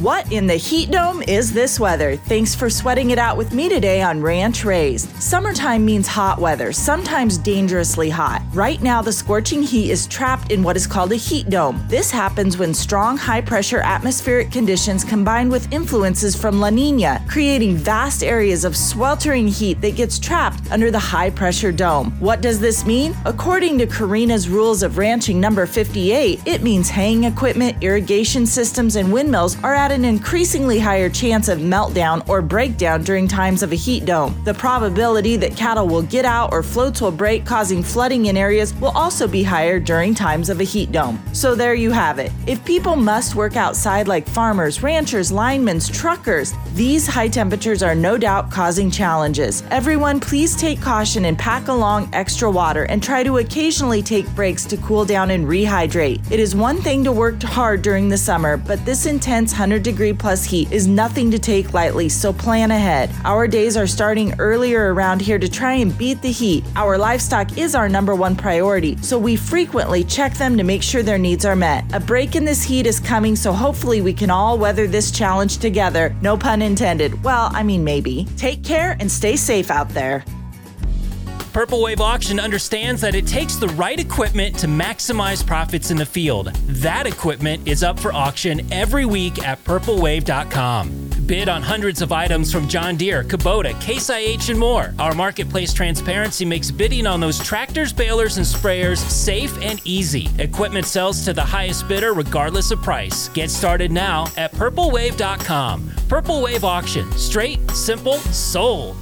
What in the heat dome is this weather? Thanks for sweating it out with me today on Ranch Raised. Summertime means hot weather, sometimes dangerously hot. Right now, the scorching heat is trapped in what is called a heat dome. This happens when strong, high pressure atmospheric conditions combine with influences from La Nina, creating vast areas of sweltering heat that gets trapped under the high pressure dome. What does this mean? According to Karina's Rules of Ranching number 58, it means haying equipment, irrigation systems, and windmills are at an increasingly higher chance of meltdown or breakdown during times of a heat dome. The probability that cattle will get out or floats will break, causing flooding in areas, will also be higher during times of a heat dome. So there you have it. If people must work outside like farmers, ranchers, linemen, truckers, these high temperatures are no doubt causing challenges. Everyone, please take caution and pack along extra water and try to occasionally take breaks to cool down and rehydrate. It is one thing to work hard during the summer, but this intense 100 degree plus heat is nothing to take lightly, so plan ahead. Our days are starting earlier around here to try and beat the heat. Our livestock is our number one priority, so we frequently check them to make sure their needs are met. A break in this heat is coming, so hopefully we can all weather this challenge together. No pun intended. Well, I mean, maybe. Take care and stay safe out there. Purple Wave Auction understands that it takes the right equipment to maximize profits in the field. That equipment is up for auction every week at purplewave.com. Bid on hundreds of items from John Deere, Kubota, Case IH, and more. Our marketplace transparency makes bidding on those tractors, balers, and sprayers safe and easy. Equipment sells to the highest bidder regardless of price. Get started now at purplewave.com. Purple Wave Auction. Straight, simple, sold.